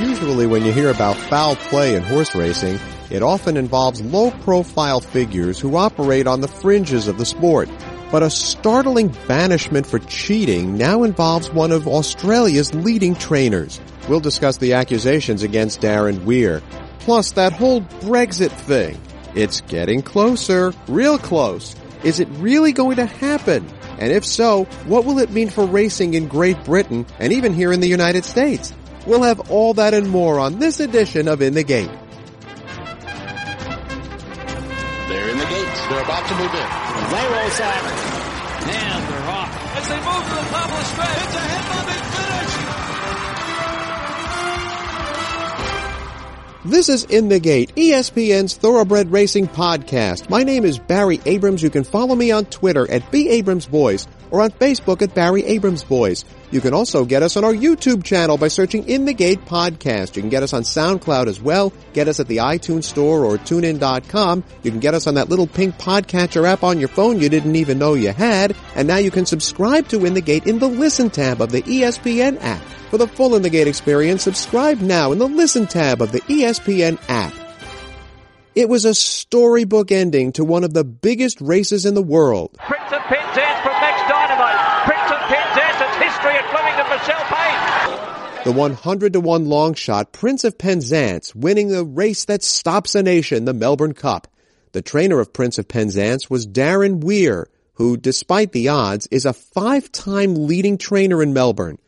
Usually when you hear about foul play in horse racing, it often involves low-profile figures who operate on the fringes of the sport. But a startling banishment for cheating now involves one of Australia's leading trainers. We'll discuss the accusations against Darren Weir. Plus that whole Brexit thing. It's getting closer, real close. Is it really going to happen? And if so, what will it mean for racing in Great Britain and even here in the United States? We'll have all that and more on this edition of In the Gate. They're in the gates. They're about to move in. They roll silent. And they're off. As they move to the top of the straight, it's a head-bumping finish. This is In the Gate, ESPN's Thoroughbred Racing podcast. My name is Barry Abrams. You can follow me on Twitter at B Abrams Boys or on Facebook at Barry Abrams Boys. You can also get us on our YouTube channel by searching In the Gate Podcast. You can get us on SoundCloud as well. Get us at the iTunes Store or TuneIn.com. You can get us on that little pink podcatcher app on your phone you didn't even know you had. And now you can subscribe to In the Gate in the Listen tab of the ESPN app. For the full In the Gate experience, subscribe now in the Listen tab of the ESPN app. It was a storybook ending to one of the biggest races in the world. Prince of Penzance Max Dynamite. Prince of Penzance, it's history at Flemington, Michelle Payne. The 100 to 1 long shot Prince of Penzance winning the race that stops a nation, the Melbourne Cup. The trainer of Prince of Penzance was Darren Weir, who, despite the odds, is a five-time leading trainer in Melbourne.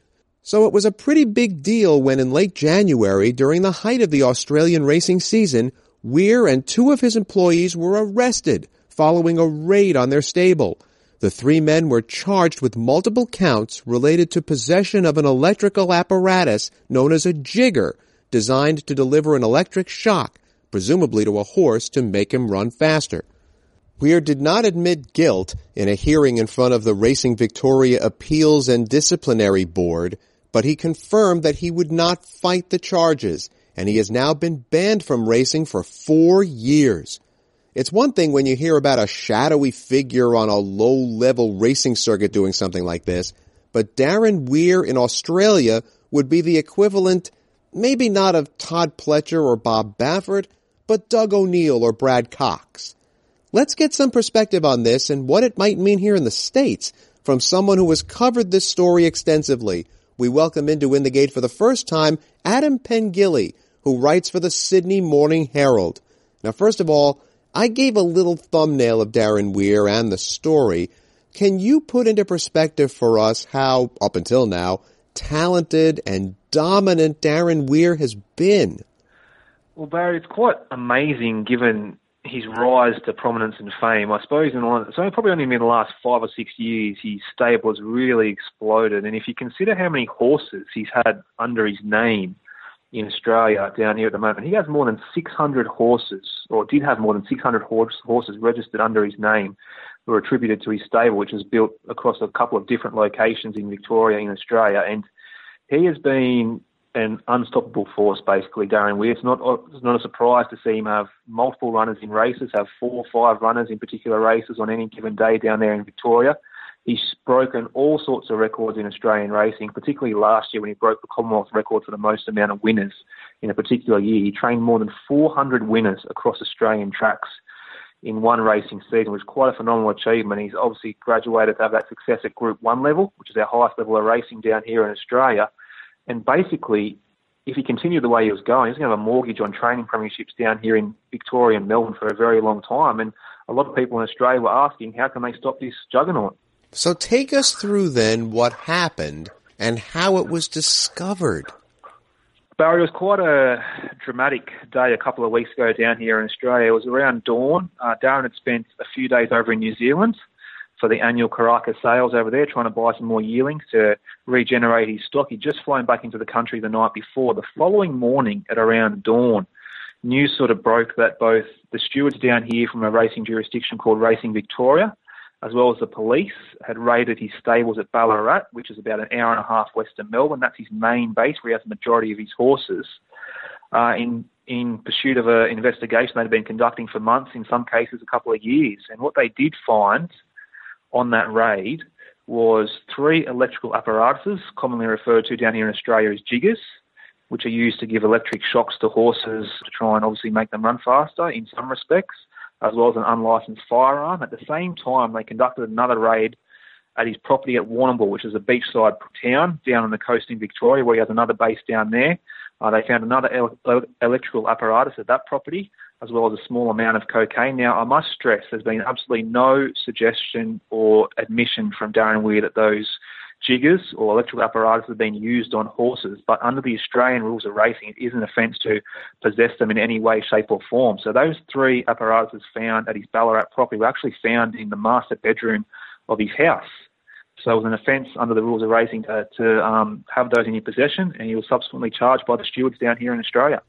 So it was a pretty big deal when in late January, during the height of the Australian racing season, Weir and two of his employees were arrested following a raid on their stable. The three men were charged with multiple counts related to possession of an electrical apparatus known as a jigger, designed to deliver an electric shock, presumably to a horse to make him run faster. Weir did not admit guilt in a hearing in front of the Racing Victoria Appeals and Disciplinary Board, but he confirmed that he would not fight the charges and he has now been banned from racing for four years. It's one thing when you hear about a shadowy figure on a low-level racing circuit doing something like this, but Darren Weir in Australia would be the equivalent, maybe not of Todd Pletcher or Bob Baffert, but Doug O'Neill or Brad Cox. Let's get some perspective on this and what it might mean here in the States from someone who has covered this story extensively. We welcome into In the Gate for the first time Adam Pengilly, who writes for the Sydney Morning Herald. Now, first of all, I gave a little thumbnail of Darren Weir and the story. Can you put into perspective for us how, up until now, talented and dominant Darren Weir has been? Well, Barry, it's quite amazing given his rise to prominence and fame. I suppose in so probably only in the last five or six years, his stable has really exploded. And if you consider how many horses he's had under his name, in Australia down here at the moment. He has more than 600 horses, or did have more than 600 horse, horses registered under his name, who are attributed to his stable, which is built across a couple of different locations in Victoria in Australia. And he has been an unstoppable force, basically, Darren Weir. It's not, it's not a surprise to see him have multiple runners in races, have four or five runners in particular races on any given day down there in Victoria. He's broken all sorts of records in Australian racing, particularly last year when he broke the Commonwealth record for the most amount of winners in a particular year. He trained more than 400 winners across Australian tracks in one racing season, which is quite a phenomenal achievement. He's obviously graduated to have that success at Group 1 level, which is our highest level of racing down here in Australia. And basically, if he continued the way he was going, he's going to have a mortgage on training premierships down here in Victoria and Melbourne for a very long time. And a lot of people in Australia were asking, how can they stop this juggernaut? So take us through then what happened and how it was discovered. Barry, it was quite a dramatic day a couple of weeks ago down here in Australia. It was around dawn. Uh, Darren had spent a few days over in New Zealand for the annual Karaka sales over there, trying to buy some more yearlings to regenerate his stock. He'd just flown back into the country the night before. The following morning at around dawn, news sort of broke that both the stewards down here from a racing jurisdiction called Racing Victoria as well as the police, had raided his stables at Ballarat, which is about an hour and a half west of Melbourne. That's his main base where he has the majority of his horses. Uh, in in pursuit of an investigation they'd been conducting for months, in some cases a couple of years. And what they did find on that raid was three electrical apparatuses, commonly referred to down here in Australia as jiggers, which are used to give electric shocks to horses to try and obviously make them run faster in some respects, as well as an unlicensed firearm. At the same time, they conducted another raid at his property at Warrnambool, which is a beachside town down on the coast in Victoria, where he has another base down there. Uh, they found another el- electrical apparatus at that property, as well as a small amount of cocaine. Now, I must stress there's been absolutely no suggestion or admission from Darren Weir that those jiggers or electrical apparatus have been used on horses, but under the Australian rules of racing, it is an offence to possess them in any way, shape, or form. So those three apparatuses found at his Ballarat property were actually found in the master bedroom of his house. So it was an offence under the rules of racing to, to um, have those in your possession, and he was subsequently charged by the stewards down here in Australia.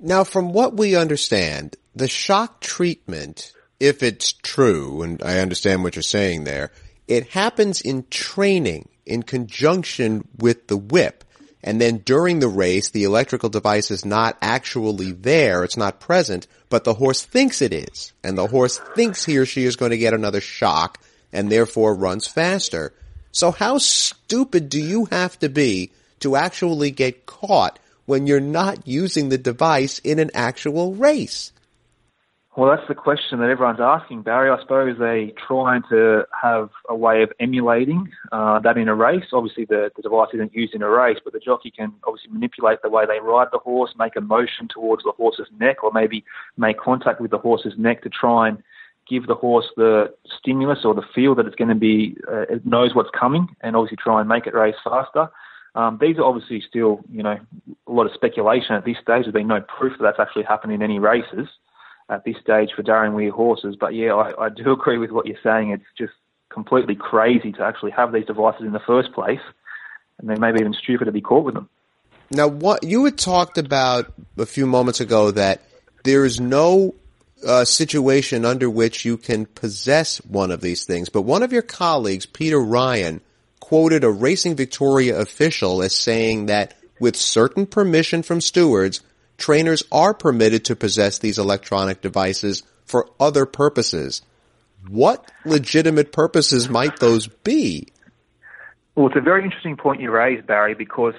Now, from what we understand, the shock treatment, if it's true, and I understand what you're saying there, it happens in training in conjunction with the whip. And then during the race, the electrical device is not actually there. It's not present, but the horse thinks it is. And the horse thinks he or she is going to get another shock and therefore runs faster. So how stupid do you have to be to actually get caught when you're not using the device in an actual race? Well, that's the question that everyone's asking, Barry. I suppose they're trying to have a way of emulating uh, that in a race. Obviously, the, the device isn't used in a race, but the jockey can obviously manipulate the way they ride the horse, make a motion towards the horse's neck, or maybe make contact with the horse's neck to try and give the horse the stimulus or the feel that it's going to be, uh, it knows what's coming, and obviously try and make it race faster. Um, these are obviously still, you know, a lot of speculation at this stage. There's been no proof that that's actually happened in any races at this stage for Darren Weir horses. But yeah, I, I do agree with what you're saying. It's just completely crazy to actually have these devices in the first place, and then maybe even stupid to be caught with them. Now, what you had talked about a few moments ago that there is no uh, situation under which you can possess one of these things, but one of your colleagues, Peter Ryan, quoted a Racing Victoria official as saying that with certain permission from stewards, trainers are permitted to possess these electronic devices for other purposes. What legitimate purposes might those be? Well, it's a very interesting point you raise, Barry, because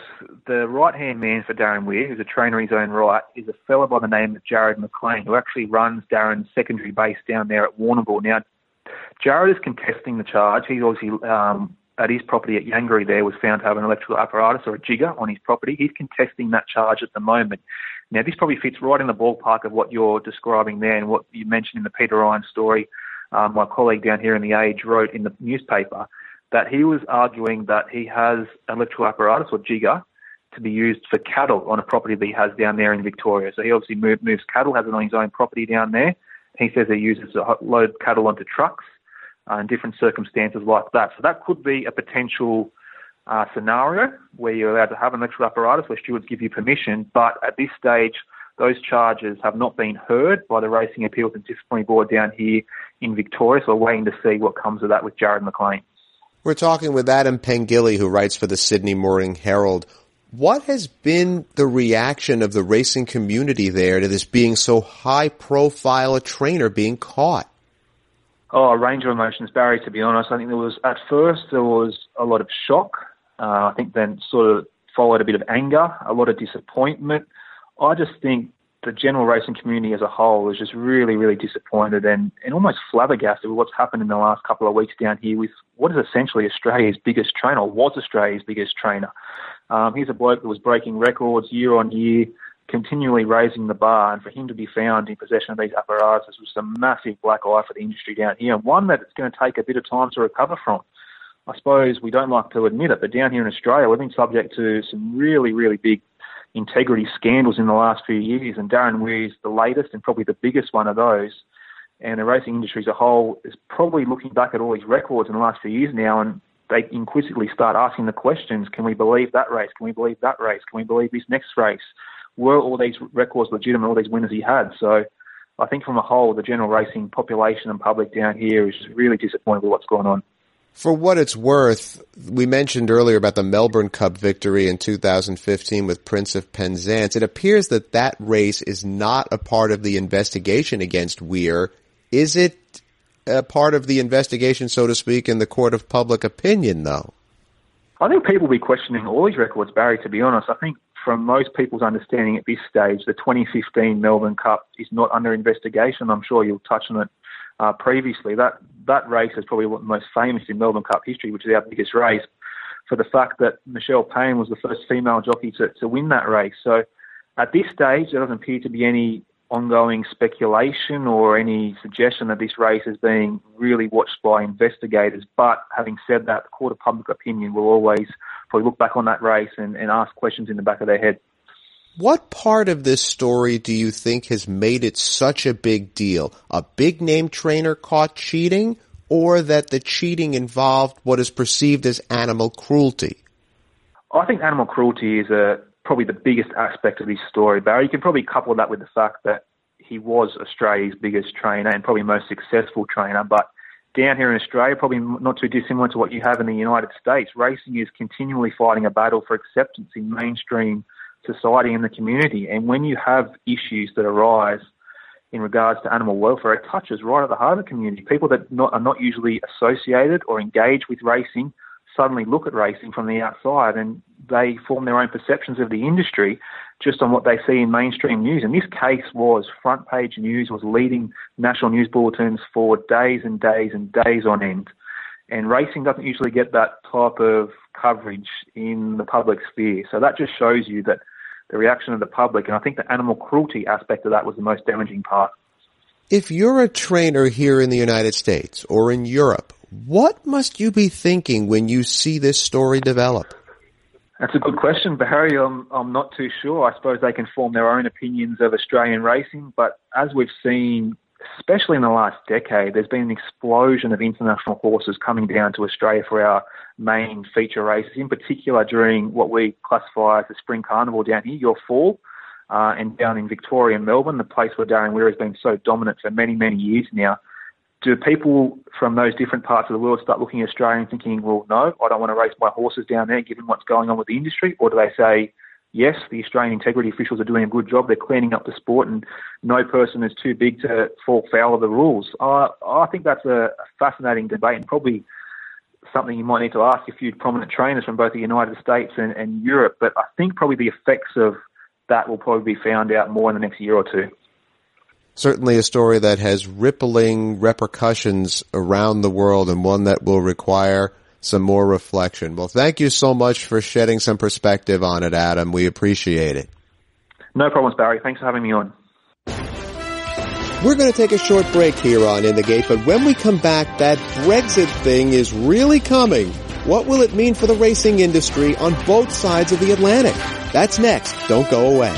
the right-hand man for Darren Weir, who's a trainer in his own right, is a fellow by the name of Jarrod McLean, who actually runs Darren's secondary base down there at Warrnambool. Now, Jared is contesting the charge. He's obviously um, at his property at Yangery there was found to have an electrical apparatus or a jigger on his property. He's contesting that charge at the moment. Now, this probably fits right in the ballpark of what you're describing there and what you mentioned in the Peter Ryan story. Um, my colleague down here in The Age wrote in the newspaper that he was arguing that he has electrical apparatus or jigger to be used for cattle on a property that he has down there in Victoria. So he obviously move, moves cattle, has it on his own property down there. He says he uses to load cattle onto trucks uh, in different circumstances like that. So that could be a potential uh, scenario where you're allowed to have an electrical apparatus where stewards give you permission, but at this stage, those charges have not been heard by the Racing Appeals and Disciplinary Board down here in Victoria, so we're waiting to see what comes of that with Jarrod McLean. We're talking with Adam Pengilly, who writes for the Sydney Morning Herald. What has been the reaction of the racing community there to this being so high profile a trainer being caught? Oh, a range of emotions, Barry, to be honest. I think there was, at first, there was a lot of shock uh, I think then sort of followed a bit of anger, a lot of disappointment. I just think the general racing community as a whole is just really, really disappointed and, and almost flabbergasted with what's happened in the last couple of weeks down here with what is essentially Australia's biggest trainer, was Australia's biggest trainer. Um, he's a bloke that was breaking records year on year, continually raising the bar, and for him to be found in possession of these apparatuses was a massive black eye for the industry down here, and one that it's going to take a bit of time to recover from. I suppose we don't like to admit it, but down here in Australia, we've been subject to some really, really big integrity scandals in the last few years, and Darren Weir is the latest and probably the biggest one of those. And the racing industry as a whole is probably looking back at all these records in the last few years now, and they inquisitively start asking the questions: Can we believe that race? Can we believe that race? Can we believe this next race? Were all these records legitimate? All these winners he had. So, I think from a whole, the general racing population and public down here is really disappointed with what's going on. For what it's worth, we mentioned earlier about the Melbourne Cup victory in 2015 with Prince of Penzance. It appears that that race is not a part of the investigation against Weir. Is it a part of the investigation, so to speak, in the court of public opinion, though? I think people will be questioning all these records, Barry, to be honest. I think from most people's understanding at this stage, the 2015 Melbourne Cup is not under investigation. I'm sure you'll touch on it uh, previously. That that race is probably one of the most famous in Melbourne Cup history, which is our biggest race, for the fact that Michelle Payne was the first female jockey to, to win that race. So at this stage, there doesn't appear to be any ongoing speculation or any suggestion that this race is being really watched by investigators. But having said that, the court of public opinion will always probably look back on that race and, and ask questions in the back of their head. What part of this story do you think has made it such a big deal? A big name trainer caught cheating or that the cheating involved what is perceived as animal cruelty? I think animal cruelty is a probably the biggest aspect of this story, Barry. You can probably couple that with the fact that he was Australia's biggest trainer and probably most successful trainer. But down here in Australia, probably not too dissimilar to what you have in the United States, racing is continually fighting a battle for acceptance in mainstream society and the community. And when you have issues that arise in regards to animal welfare, it touches right at the heart of the community. People that not, are not usually associated or engaged with racing suddenly look at racing from the outside and they form their own perceptions of the industry just on what they see in mainstream news. And this case was front page news, was leading national news bulletins for days and days and days on end. And racing doesn't usually get that type of coverage in the public sphere. So that just shows you that the reaction of the public, and I think the animal cruelty aspect of that was the most damaging part. If you're a trainer here in the United States or in Europe, what must you be thinking when you see this story develop? That's a good question, Barry. I'm, I'm not too sure. I suppose they can form their own opinions of Australian racing, but as we've seen, especially in the last decade, there's been an explosion of international horses coming down to Australia for our main feature races, in particular during what we classify as the Spring Carnival down here, your fall, uh, and down in Victoria and Melbourne, the place where Darren Weir has been so dominant for many, many years now do people from those different parts of the world start looking at Australia and thinking, well, no, I don't want to race my horses down there given what's going on with the industry? Or do they say, yes, the Australian integrity officials are doing a good job, they're cleaning up the sport, and no person is too big to fall foul of the rules? Uh, I think that's a fascinating debate and probably something you might need to ask a few prominent trainers from both the United States and, and Europe. But I think probably the effects of that will probably be found out more in the next year or two certainly a story that has rippling repercussions around the world and one that will require some more reflection. Well, thank you so much for shedding some perspective on it, Adam. We appreciate it. No problems, Barry. Thanks for having me on. We're going to take a short break here on In the Gate, but when we come back, that Brexit thing is really coming. What will it mean for the racing industry on both sides of the Atlantic? That's next. Don't go away.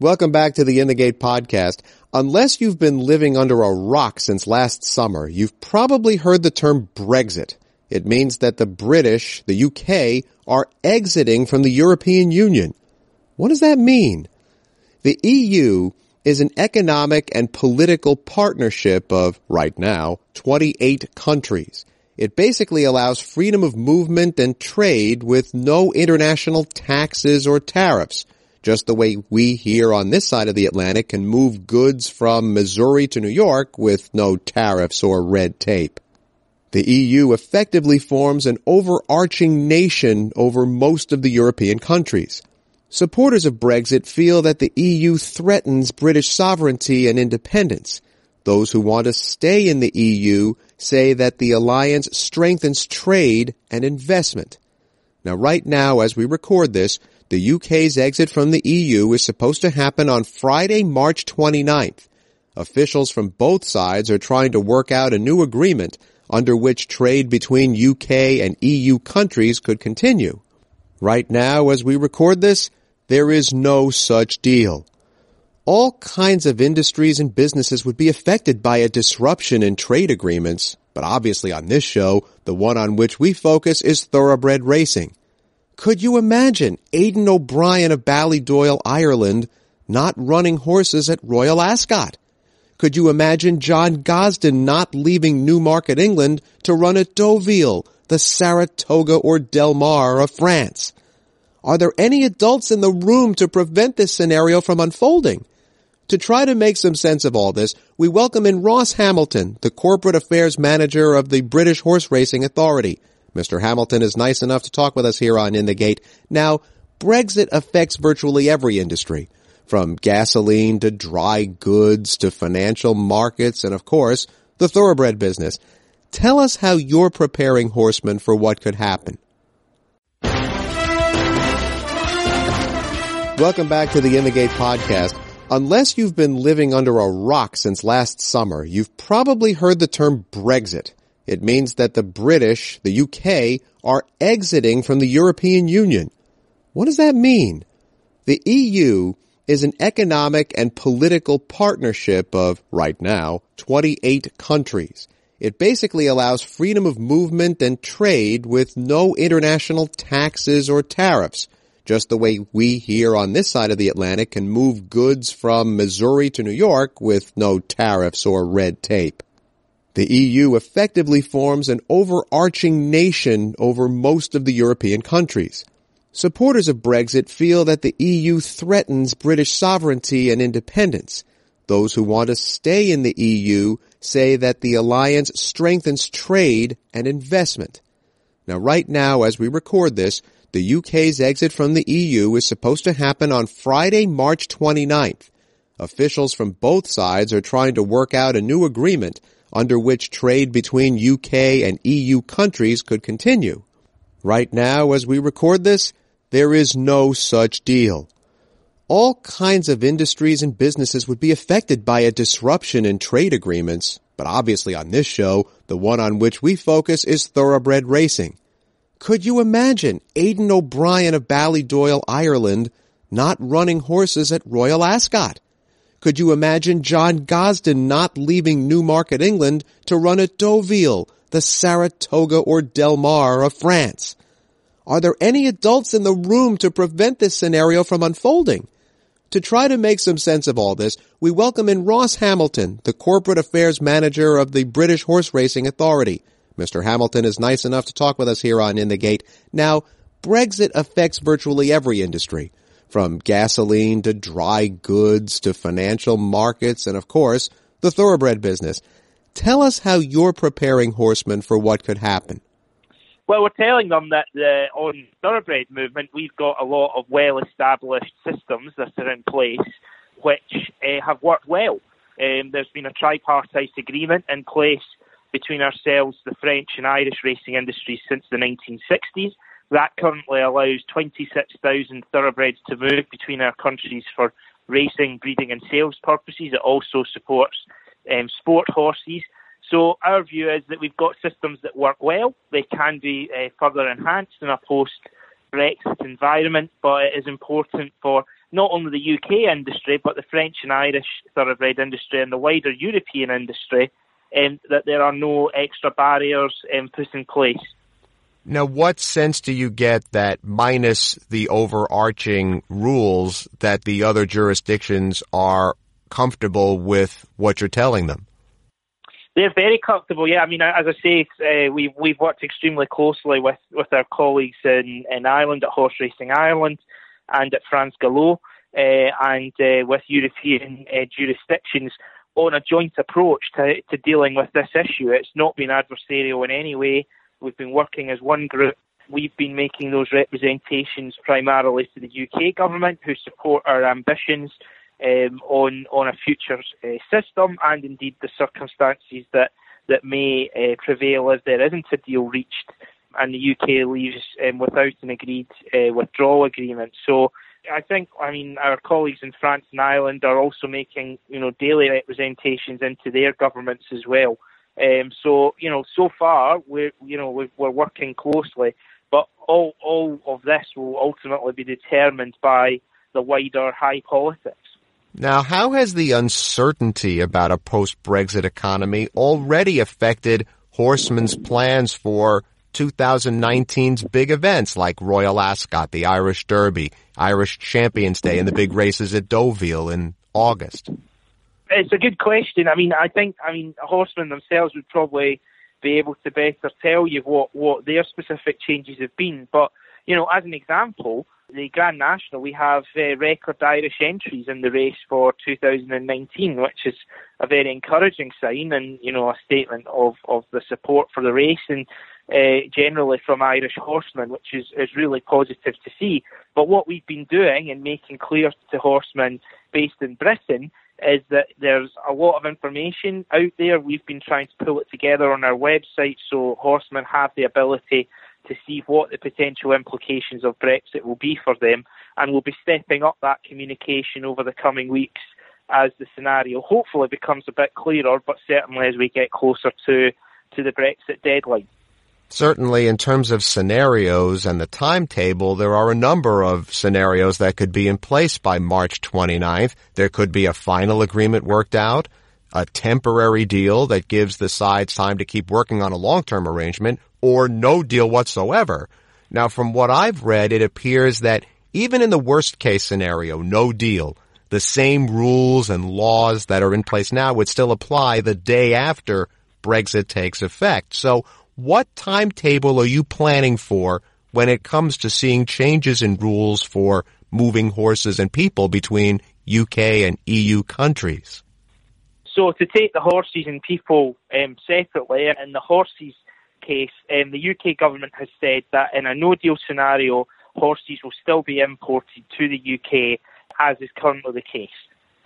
Welcome back to the In the Gate podcast. Unless you've been living under a rock since last summer, you've probably heard the term Brexit. It means that the British, the UK, are exiting from the European Union. What does that mean? The EU is an economic and political partnership of, right now, 28 countries. It basically allows freedom of movement and trade with no international taxes or tariffs just the way we here on this side of the Atlantic can move goods from Missouri to New York with no tariffs or red tape. The EU effectively forms an overarching nation over most of the European countries. Supporters of Brexit feel that the EU threatens British sovereignty and independence. Those who want to stay in the EU say that the alliance strengthens trade and investment. Now right now, as we record this, the UK's exit from the EU is supposed to happen on Friday, March 29th. Officials from both sides are trying to work out a new agreement under which trade between UK and EU countries could continue. Right now, as we record this, there is no such deal. All kinds of industries and businesses would be affected by a disruption in trade agreements, but obviously on this show, the one on which we focus is thoroughbred racing. Could you imagine Aidan O'Brien of Ballydoyle, Ireland, not running horses at Royal Ascot? Could you imagine John Gosden not leaving Newmarket, England to run at Deauville, the Saratoga or Del Mar of France? Are there any adults in the room to prevent this scenario from unfolding? To try to make some sense of all this, we welcome in Ross Hamilton, the corporate affairs manager of the British Horse Racing Authority. Mr. Hamilton is nice enough to talk with us here on In the Gate. Now, Brexit affects virtually every industry, from gasoline to dry goods to financial markets and of course, the thoroughbred business. Tell us how you're preparing horsemen for what could happen. Welcome back to the In the Gate podcast. Unless you've been living under a rock since last summer, you've probably heard the term Brexit. It means that the British, the UK, are exiting from the European Union. What does that mean? The EU is an economic and political partnership of, right now, 28 countries. It basically allows freedom of movement and trade with no international taxes or tariffs, just the way we here on this side of the Atlantic can move goods from Missouri to New York with no tariffs or red tape. The EU effectively forms an overarching nation over most of the European countries. Supporters of Brexit feel that the EU threatens British sovereignty and independence. Those who want to stay in the EU say that the alliance strengthens trade and investment. Now right now, as we record this, the UK's exit from the EU is supposed to happen on Friday, March 29th. Officials from both sides are trying to work out a new agreement under which trade between UK and EU countries could continue. Right now, as we record this, there is no such deal. All kinds of industries and businesses would be affected by a disruption in trade agreements, but obviously on this show, the one on which we focus is thoroughbred racing. Could you imagine Aidan O'Brien of Ballydoyle, Ireland, not running horses at Royal Ascot? Could you imagine John Gosden not leaving Newmarket, England to run at Deauville, the Saratoga or Del Mar of France? Are there any adults in the room to prevent this scenario from unfolding? To try to make some sense of all this, we welcome in Ross Hamilton, the corporate affairs manager of the British Horse Racing Authority. Mr. Hamilton is nice enough to talk with us here on In the Gate. Now, Brexit affects virtually every industry from gasoline to dry goods to financial markets and of course, the thoroughbred business. Tell us how you're preparing horsemen for what could happen. Well, we're telling them that the, on thoroughbred movement, we've got a lot of well-established systems that are in place which uh, have worked well. Um, there's been a tripartite agreement in place between ourselves, the French and Irish racing industries since the 1960s. That currently allows 26,000 thoroughbreds to move between our countries for racing, breeding, and sales purposes. It also supports um, sport horses. So our view is that we've got systems that work well. They can be uh, further enhanced in a post Brexit environment, but it is important for not only the UK industry, but the French and Irish thoroughbred industry and the wider European industry, um, that there are no extra barriers um, put in place. Now, what sense do you get that minus the overarching rules that the other jurisdictions are comfortable with what you're telling them? They're very comfortable. Yeah, I mean, as I say, uh, we've we've worked extremely closely with, with our colleagues in, in Ireland at Horse Racing Ireland and at France Galop, uh, and uh, with European uh, jurisdictions on a joint approach to, to dealing with this issue. It's not been adversarial in any way. We've been working as one group. We've been making those representations primarily to the UK government, who support our ambitions um, on on a future uh, system, and indeed the circumstances that that may uh, prevail if there isn't a deal reached, and the UK leaves um, without an agreed uh, withdrawal agreement. So. I think, I mean, our colleagues in France and Ireland are also making, you know, daily representations into their governments as well. Um, so you know, so far we're you know we're, we're working closely, but all all of this will ultimately be determined by the wider high politics. Now, how has the uncertainty about a post-Brexit economy already affected Horseman's plans for 2019's big events like Royal Ascot, the Irish Derby, Irish Champions Day, and the big races at Deauville in August? It's a good question. I mean, I think, I mean, horsemen themselves would probably be able to better tell you what, what their specific changes have been. But, you know, as an example, the Grand National, we have uh, record Irish entries in the race for 2019, which is a very encouraging sign and, you know, a statement of, of the support for the race and uh, generally from Irish horsemen, which is, is really positive to see. But what we've been doing and making clear to horsemen based in Britain is that there's a lot of information out there. We've been trying to pull it together on our website so horsemen have the ability to see what the potential implications of Brexit will be for them. And we'll be stepping up that communication over the coming weeks as the scenario hopefully becomes a bit clearer, but certainly as we get closer to, to the Brexit deadline. Certainly, in terms of scenarios and the timetable, there are a number of scenarios that could be in place by March 29th. There could be a final agreement worked out, a temporary deal that gives the sides time to keep working on a long-term arrangement, or no deal whatsoever. Now, from what I've read, it appears that even in the worst case scenario, no deal, the same rules and laws that are in place now would still apply the day after Brexit takes effect. So what timetable are you planning for when it comes to seeing changes in rules for moving horses and people between UK and EU countries? So to take the horses and people um, separately, in the horses case, um, the UK government has said that in a no-deal scenario, horses will still be imported to the UK as is currently the case.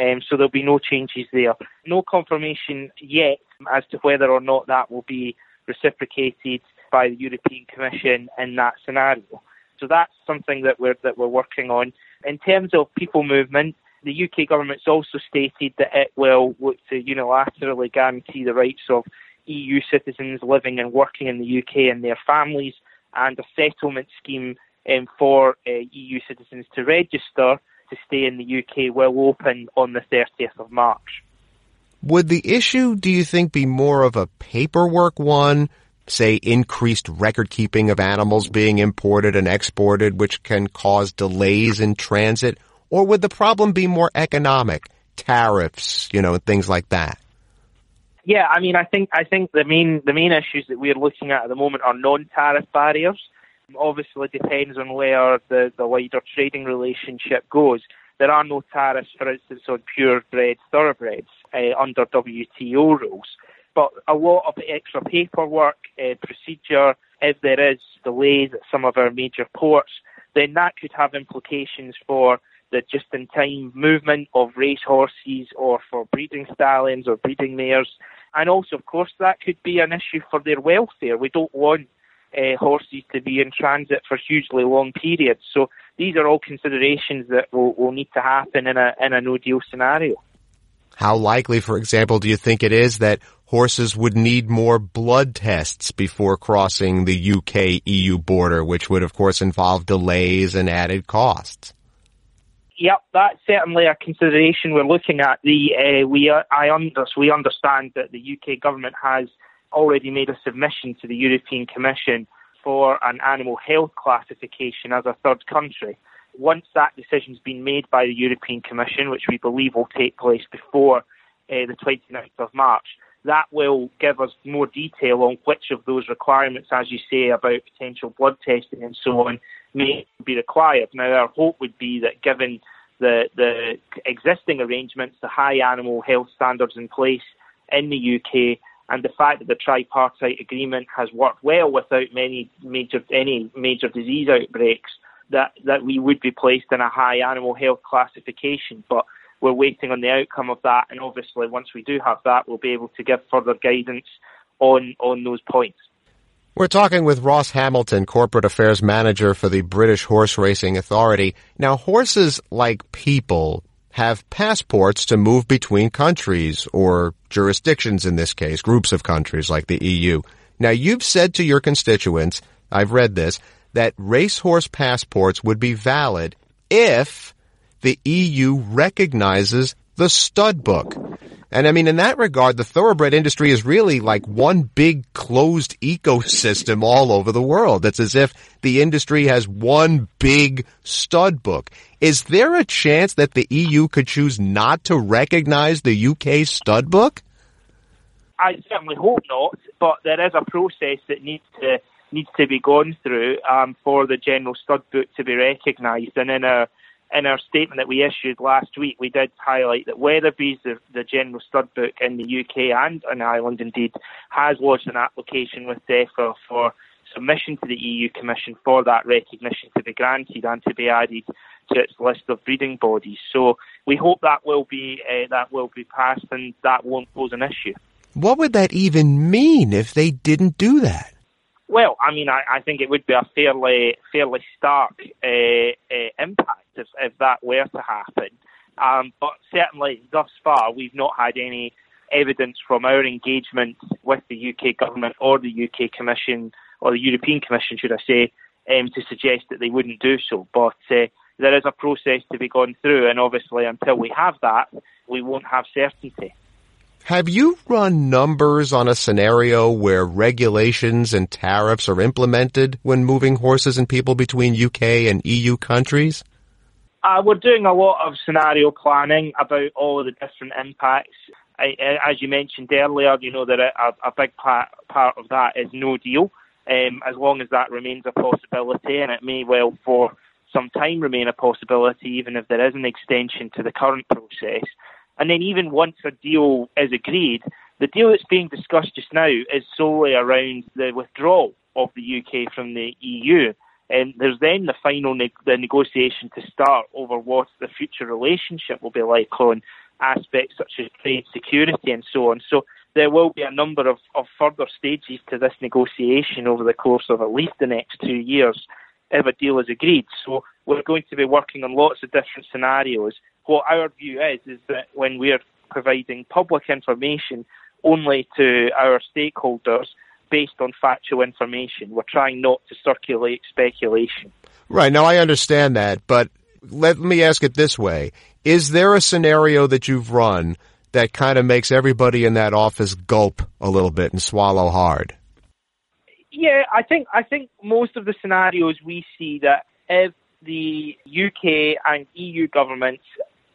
Um, so there'll be no changes there. No confirmation yet as to whether or not that will be reciprocated by the European Commission in that scenario. So that's something that we're that we're working on. In terms of people movement, the UK government's also stated that it will look to unilaterally guarantee the rights of EU citizens living and working in the UK and their families, and a settlement scheme um, for uh, EU citizens to register to stay in the UK will open on the 30th of March. Would the issue, do you think, be more of a paperwork one, say increased record keeping of animals being imported and exported, which can cause delays in transit? Or would the problem be more economic, tariffs, you know, and things like that? Yeah, I mean, I think I think the main the main issues that we're looking at at the moment are non-tariff barriers. Obviously, it depends on where the the wider trading relationship goes. There are no tariffs, for instance, on purebred thoroughbreds uh, under WTO rules. But a lot of extra paperwork, uh, procedure, if there is delays at some of our major ports, then that could have implications for the just-in-time movement of race horses or for breeding stallions or breeding mares. And also, of course, that could be an issue for their welfare. We don't want uh, horses to be in transit for hugely long periods. So these are all considerations that will, will need to happen in a in a no deal scenario. How likely, for example, do you think it is that horses would need more blood tests before crossing the UK EU border, which would of course involve delays and added costs? Yep, that's certainly a consideration we're looking at. The uh, we uh, I under, we understand that the UK government has already made a submission to the European Commission for an animal health classification as a third country. Once that decision's been made by the European Commission, which we believe will take place before uh, the 29th of March, that will give us more detail on which of those requirements, as you say, about potential blood testing and so on, may be required. Now, our hope would be that given the, the existing arrangements, the high animal health standards in place in the UK, and the fact that the tripartite agreement has worked well without many major any major disease outbreaks, that, that we would be placed in a high animal health classification. But we're waiting on the outcome of that, and obviously once we do have that, we'll be able to give further guidance on on those points. We're talking with Ross Hamilton, Corporate Affairs Manager for the British Horse Racing Authority. Now, horses, like people, have passports to move between countries or jurisdictions in this case, groups of countries like the EU. Now, you've said to your constituents, I've read this, that racehorse passports would be valid if the EU recognizes the stud book. And I mean, in that regard, the thoroughbred industry is really like one big closed ecosystem all over the world. It's as if the industry has one big stud book. Is there a chance that the EU could choose not to recognize the UK stud book? I certainly hope not, but there is a process that needs to needs to be gone through um, for the general stud book to be recognised. And in a in our statement that we issued last week, we did highlight that Weatherbys, the, the general stud book in the UK and in Ireland indeed, has lodged an application with DEFRA for submission to the EU Commission for that recognition to be granted and to be added to its list of breeding bodies. So we hope that will be uh, that will be passed and that won't pose an issue. What would that even mean if they didn't do that? Well, I mean, I, I think it would be a fairly fairly stark uh, uh, impact if, if that were to happen. Um, but certainly, thus far, we've not had any evidence from our engagement with the UK government or the UK Commission or the European Commission, should I say, um, to suggest that they wouldn't do so. But uh, there is a process to be gone through, and obviously, until we have that, we won't have certainty. Have you run numbers on a scenario where regulations and tariffs are implemented when moving horses and people between UK and EU countries? Uh, we're doing a lot of scenario planning about all of the different impacts. I, as you mentioned earlier, you know that a, a big part, part of that is no deal, um, as long as that remains a possibility, and it may well for some time remain a possibility, even if there is an extension to the current process. And then even once a deal is agreed, the deal that's being discussed just now is solely around the withdrawal of the UK from the EU. And there's then the final ne- the negotiation to start over what the future relationship will be like on aspects such as trade security and so on. So there will be a number of, of further stages to this negotiation over the course of at least the next two years if a deal is agreed. So we're going to be working on lots of different scenarios what our view is is that when we're providing public information only to our stakeholders based on factual information, we're trying not to circulate speculation. Right. Now I understand that, but let me ask it this way. Is there a scenario that you've run that kind of makes everybody in that office gulp a little bit and swallow hard? Yeah, I think I think most of the scenarios we see that if the UK and EU governments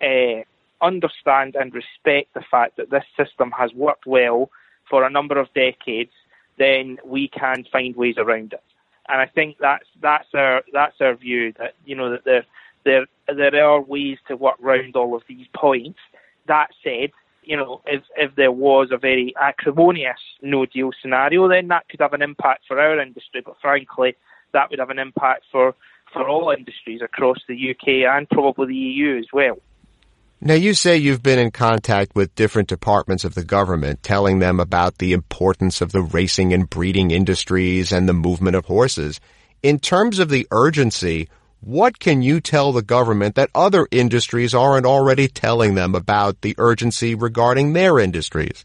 uh, understand and respect the fact that this system has worked well for a number of decades, then we can find ways around it. And I think that's that's our that's our view that you know that there there there are ways to work around all of these points. That said, you know, if if there was a very acrimonious no deal scenario, then that could have an impact for our industry. But frankly, that would have an impact for for all industries across the UK and probably the EU as well. Now you say you've been in contact with different departments of the government telling them about the importance of the racing and breeding industries and the movement of horses. In terms of the urgency, what can you tell the government that other industries aren't already telling them about the urgency regarding their industries?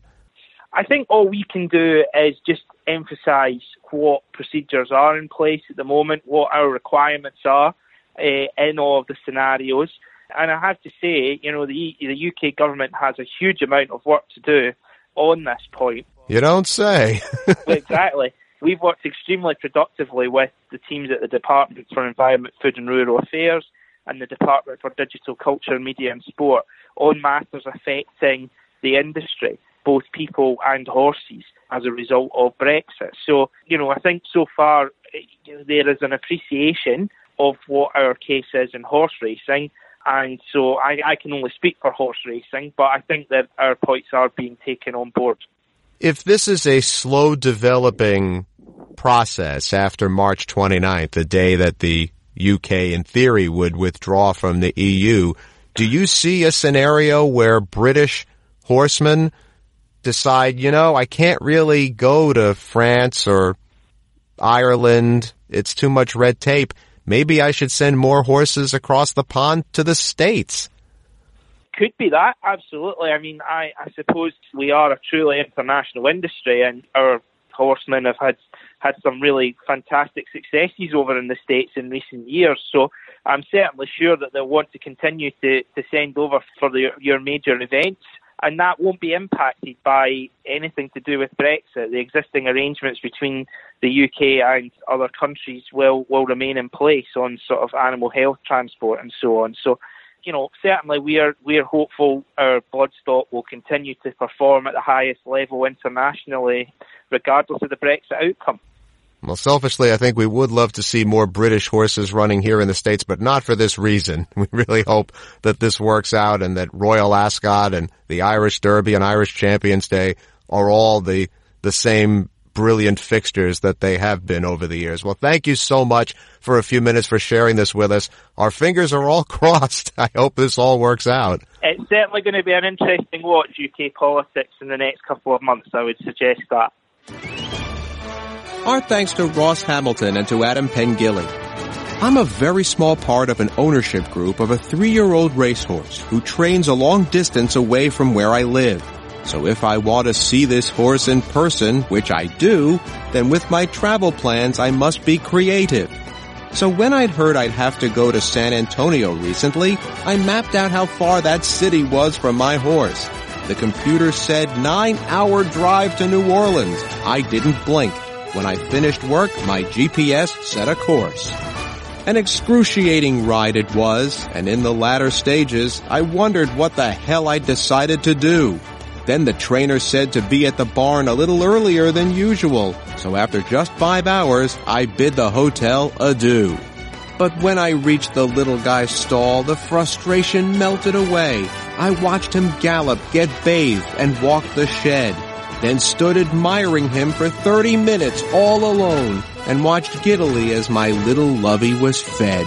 I think all we can do is just emphasise what procedures are in place at the moment, what our requirements are uh, in all of the scenarios And I have to say, you know, the the UK government has a huge amount of work to do on this point. You don't say. exactly. We've worked extremely productively with the teams at the Department for Environment, Food and Rural Affairs and the Department for Digital Culture, Media and Sport on matters affecting the industry, both people and horses, as a result of Brexit. So, you know, I think so far eh, there is an appreciation of what our case is in horse racing. And so I, I can only speak for horse racing, but I think that our points are being taken on board. If this is a slow developing process after March 29th, the day that the UK in theory would withdraw from the EU, do you see a scenario where British horsemen decide, you know, I can't really go to France or Ireland. It's too much red tape. Maybe I should send more horses across the pond to the States. Could be that, absolutely. I mean, I, I suppose we are a truly international industry and our horsemen have had had some really fantastic successes over in the States in recent years. So I'm certainly sure that they'll want to continue to, to send over for the, your major events and that won't be impacted by anything to do with Brexit. The existing arrangements between the UK and other countries will, will remain in place on sort of animal health transport and so on. So, you know, certainly we are we are hopeful our bloodstock will continue to perform at the highest level internationally, regardless of the Brexit outcome. Well, selfishly, I think we would love to see more British horses running here in the States, but not for this reason. We really hope that this works out and that Royal Ascot and the Irish Derby and Irish Champions Day are all the, the same brilliant fixtures that they have been over the years. Well, thank you so much for a few minutes for sharing this with us. Our fingers are all crossed. I hope this all works out. It's certainly going to be an interesting watch UK politics in the next couple of months, I would suggest that. Our thanks to Ross Hamilton and to Adam Pengilly. I'm a very small part of an ownership group of a three-year-old racehorse who trains a long distance away from where I live. So if I want to see this horse in person, which I do, then with my travel plans I must be creative. So when I'd heard I'd have to go to San Antonio recently, I mapped out how far that city was from my horse. The computer said nine hour drive to New Orleans. I didn't blink. When I finished work, my GPS set a course. An excruciating ride it was, and in the latter stages, I wondered what the hell I decided to do. Then the trainer said to be at the barn a little earlier than usual, so after just five hours, I bid the hotel adieu. But when I reached the little guy's stall, the frustration melted away. I watched him gallop, get bathed, and walk the shed then stood admiring him for 30 minutes all alone and watched giddily as my little lovey was fed.